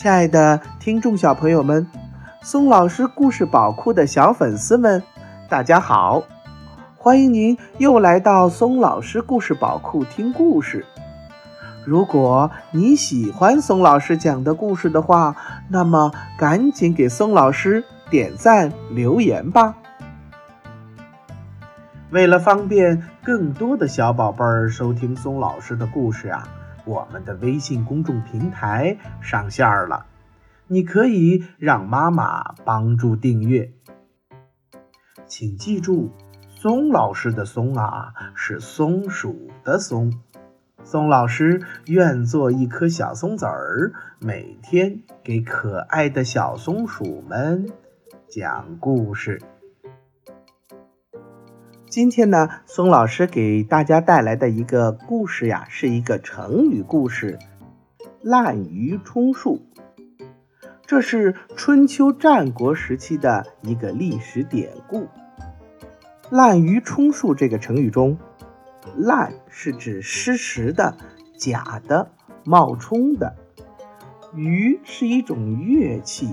亲爱的听众小朋友们，松老师故事宝库的小粉丝们，大家好！欢迎您又来到松老师故事宝库听故事。如果你喜欢松老师讲的故事的话，那么赶紧给松老师点赞留言吧。为了方便更多的小宝贝儿收听松老师的故事啊，我们的微信公众平台上线了，你可以让妈妈帮助订阅。请记住，松老师的“松”啊，是松鼠的“松”。松老师愿做一颗小松子儿，每天给可爱的小松鼠们讲故事。今天呢，松老师给大家带来的一个故事呀，是一个成语故事“滥竽充数”。这是春秋战国时期的一个历史典故。“滥竽充数”这个成语中，“滥”是指失实的、假的、冒充的；“竽”是一种乐器。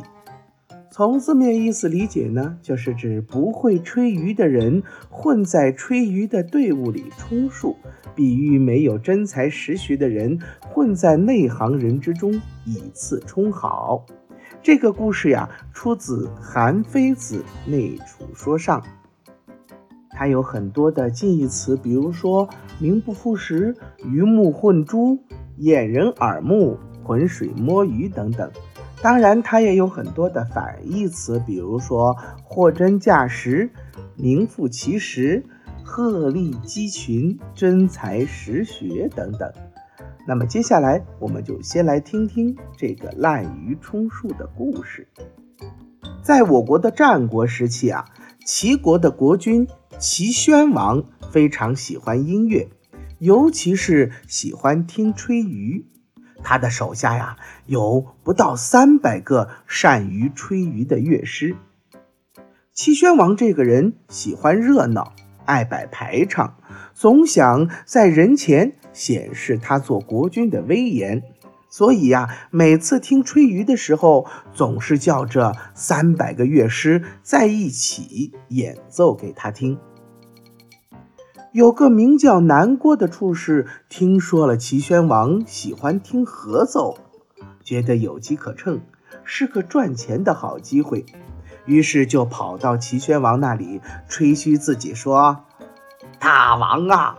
从字面意思理解呢，就是指不会吹竽的人混在吹竽的队伍里充数，比喻没有真才实学的人混在内行人之中以次充好。这个故事呀，出自《韩非子·内储说上》，它有很多的近义词，比如说“名不副实”“鱼目混珠”“掩人耳目”“浑水摸鱼”等等。当然，它也有很多的反义词，比如说货真价实、名副其实、鹤立鸡群、真才实学等等。那么接下来，我们就先来听听这个滥竽充数的故事。在我国的战国时期啊，齐国的国君齐宣王非常喜欢音乐，尤其是喜欢听吹竽。他的手下呀，有不到三百个善于吹竽的乐师。齐宣王这个人喜欢热闹，爱摆排场，总想在人前显示他做国君的威严，所以呀，每次听吹竽的时候，总是叫这三百个乐师在一起演奏给他听。有个名叫南郭的处士，听说了齐宣王喜欢听合奏，觉得有机可乘，是个赚钱的好机会，于是就跑到齐宣王那里吹嘘自己说：“大王啊，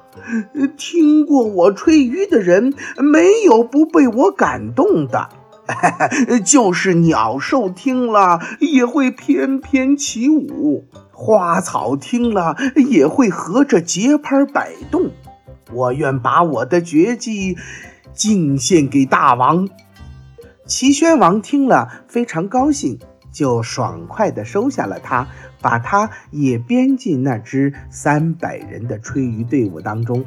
听过我吹竽的人，没有不被我感动的，就是鸟兽听了也会翩翩起舞。”花草听了也会合着节拍摆动，我愿把我的绝技敬献给大王。齐宣王听了非常高兴，就爽快地收下了他，把他也编进那支三百人的吹竽队伍当中。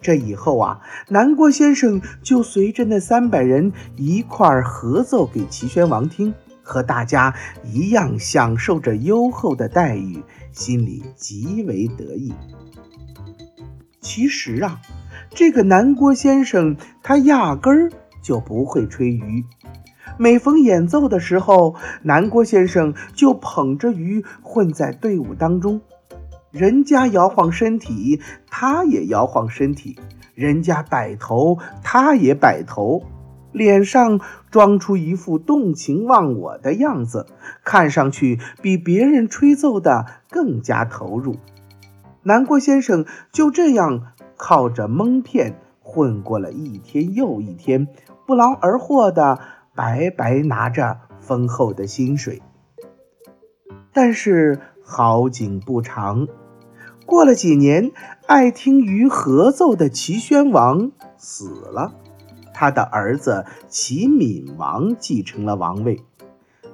这以后啊，南郭先生就随着那三百人一块儿合奏给齐宣王听。和大家一样享受着优厚的待遇，心里极为得意。其实啊，这个南郭先生他压根儿就不会吹竽。每逢演奏的时候，南郭先生就捧着竽混在队伍当中，人家摇晃身体，他也摇晃身体；人家摆头，他也摆头。脸上装出一副动情忘我的样子，看上去比别人吹奏的更加投入。南郭先生就这样靠着蒙骗混过了一天又一天，不劳而获的白白拿着丰厚的薪水。但是好景不长，过了几年，爱听竽合奏的齐宣王死了。他的儿子齐闵王继承了王位。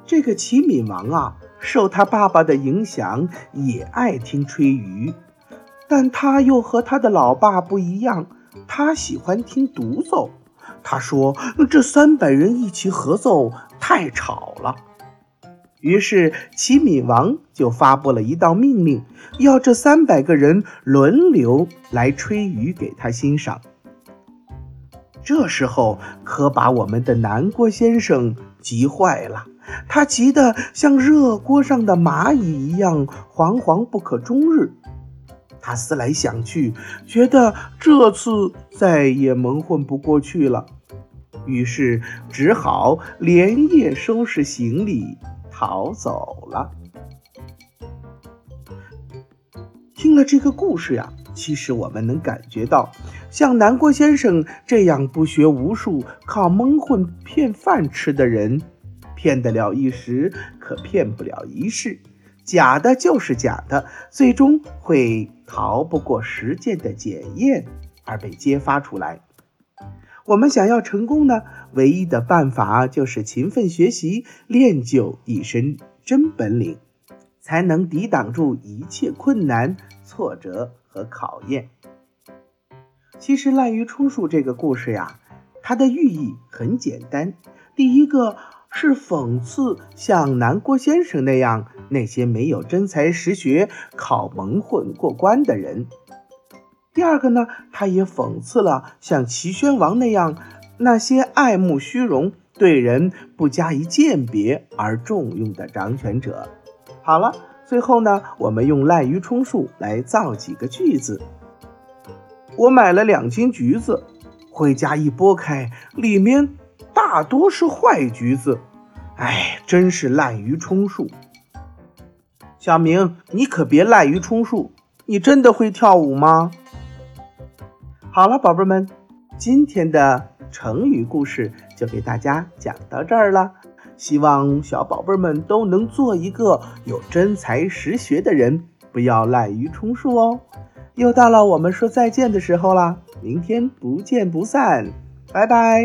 这个齐闵王啊，受他爸爸的影响，也爱听吹竽，但他又和他的老爸不一样，他喜欢听独奏。他说：“这三百人一起合奏太吵了。”于是齐闵王就发布了一道命令，要这三百个人轮流来吹竽给他欣赏。这时候可把我们的南郭先生急坏了，他急得像热锅上的蚂蚁一样惶惶不可终日。他思来想去，觉得这次再也蒙混不过去了，于是只好连夜收拾行李逃走了。听了这个故事呀，其实我们能感觉到，像南郭先生这样不学无术、靠蒙混骗饭吃的人，骗得了一时，可骗不了一世。假的就是假的，最终会逃不过实践的检验而被揭发出来。我们想要成功呢，唯一的办法就是勤奋学习，练就一身真本领，才能抵挡住一切困难、挫折和考验。其实滥竽充数这个故事呀，它的寓意很简单，第一个。是讽刺像南郭先生那样那些没有真才实学、靠蒙混过关的人。第二个呢，他也讽刺了像齐宣王那样那些爱慕虚荣、对人不加以鉴别而重用的掌权者。好了，最后呢，我们用滥竽充数来造几个句子。我买了两斤橘子，回家一剥开，里面。大多是坏橘子，哎，真是滥竽充数。小明，你可别滥竽充数，你真的会跳舞吗？好了，宝贝们，今天的成语故事就给大家讲到这儿了。希望小宝贝们都能做一个有真才实学的人，不要滥竽充数哦。又到了我们说再见的时候啦，明天不见不散，拜拜。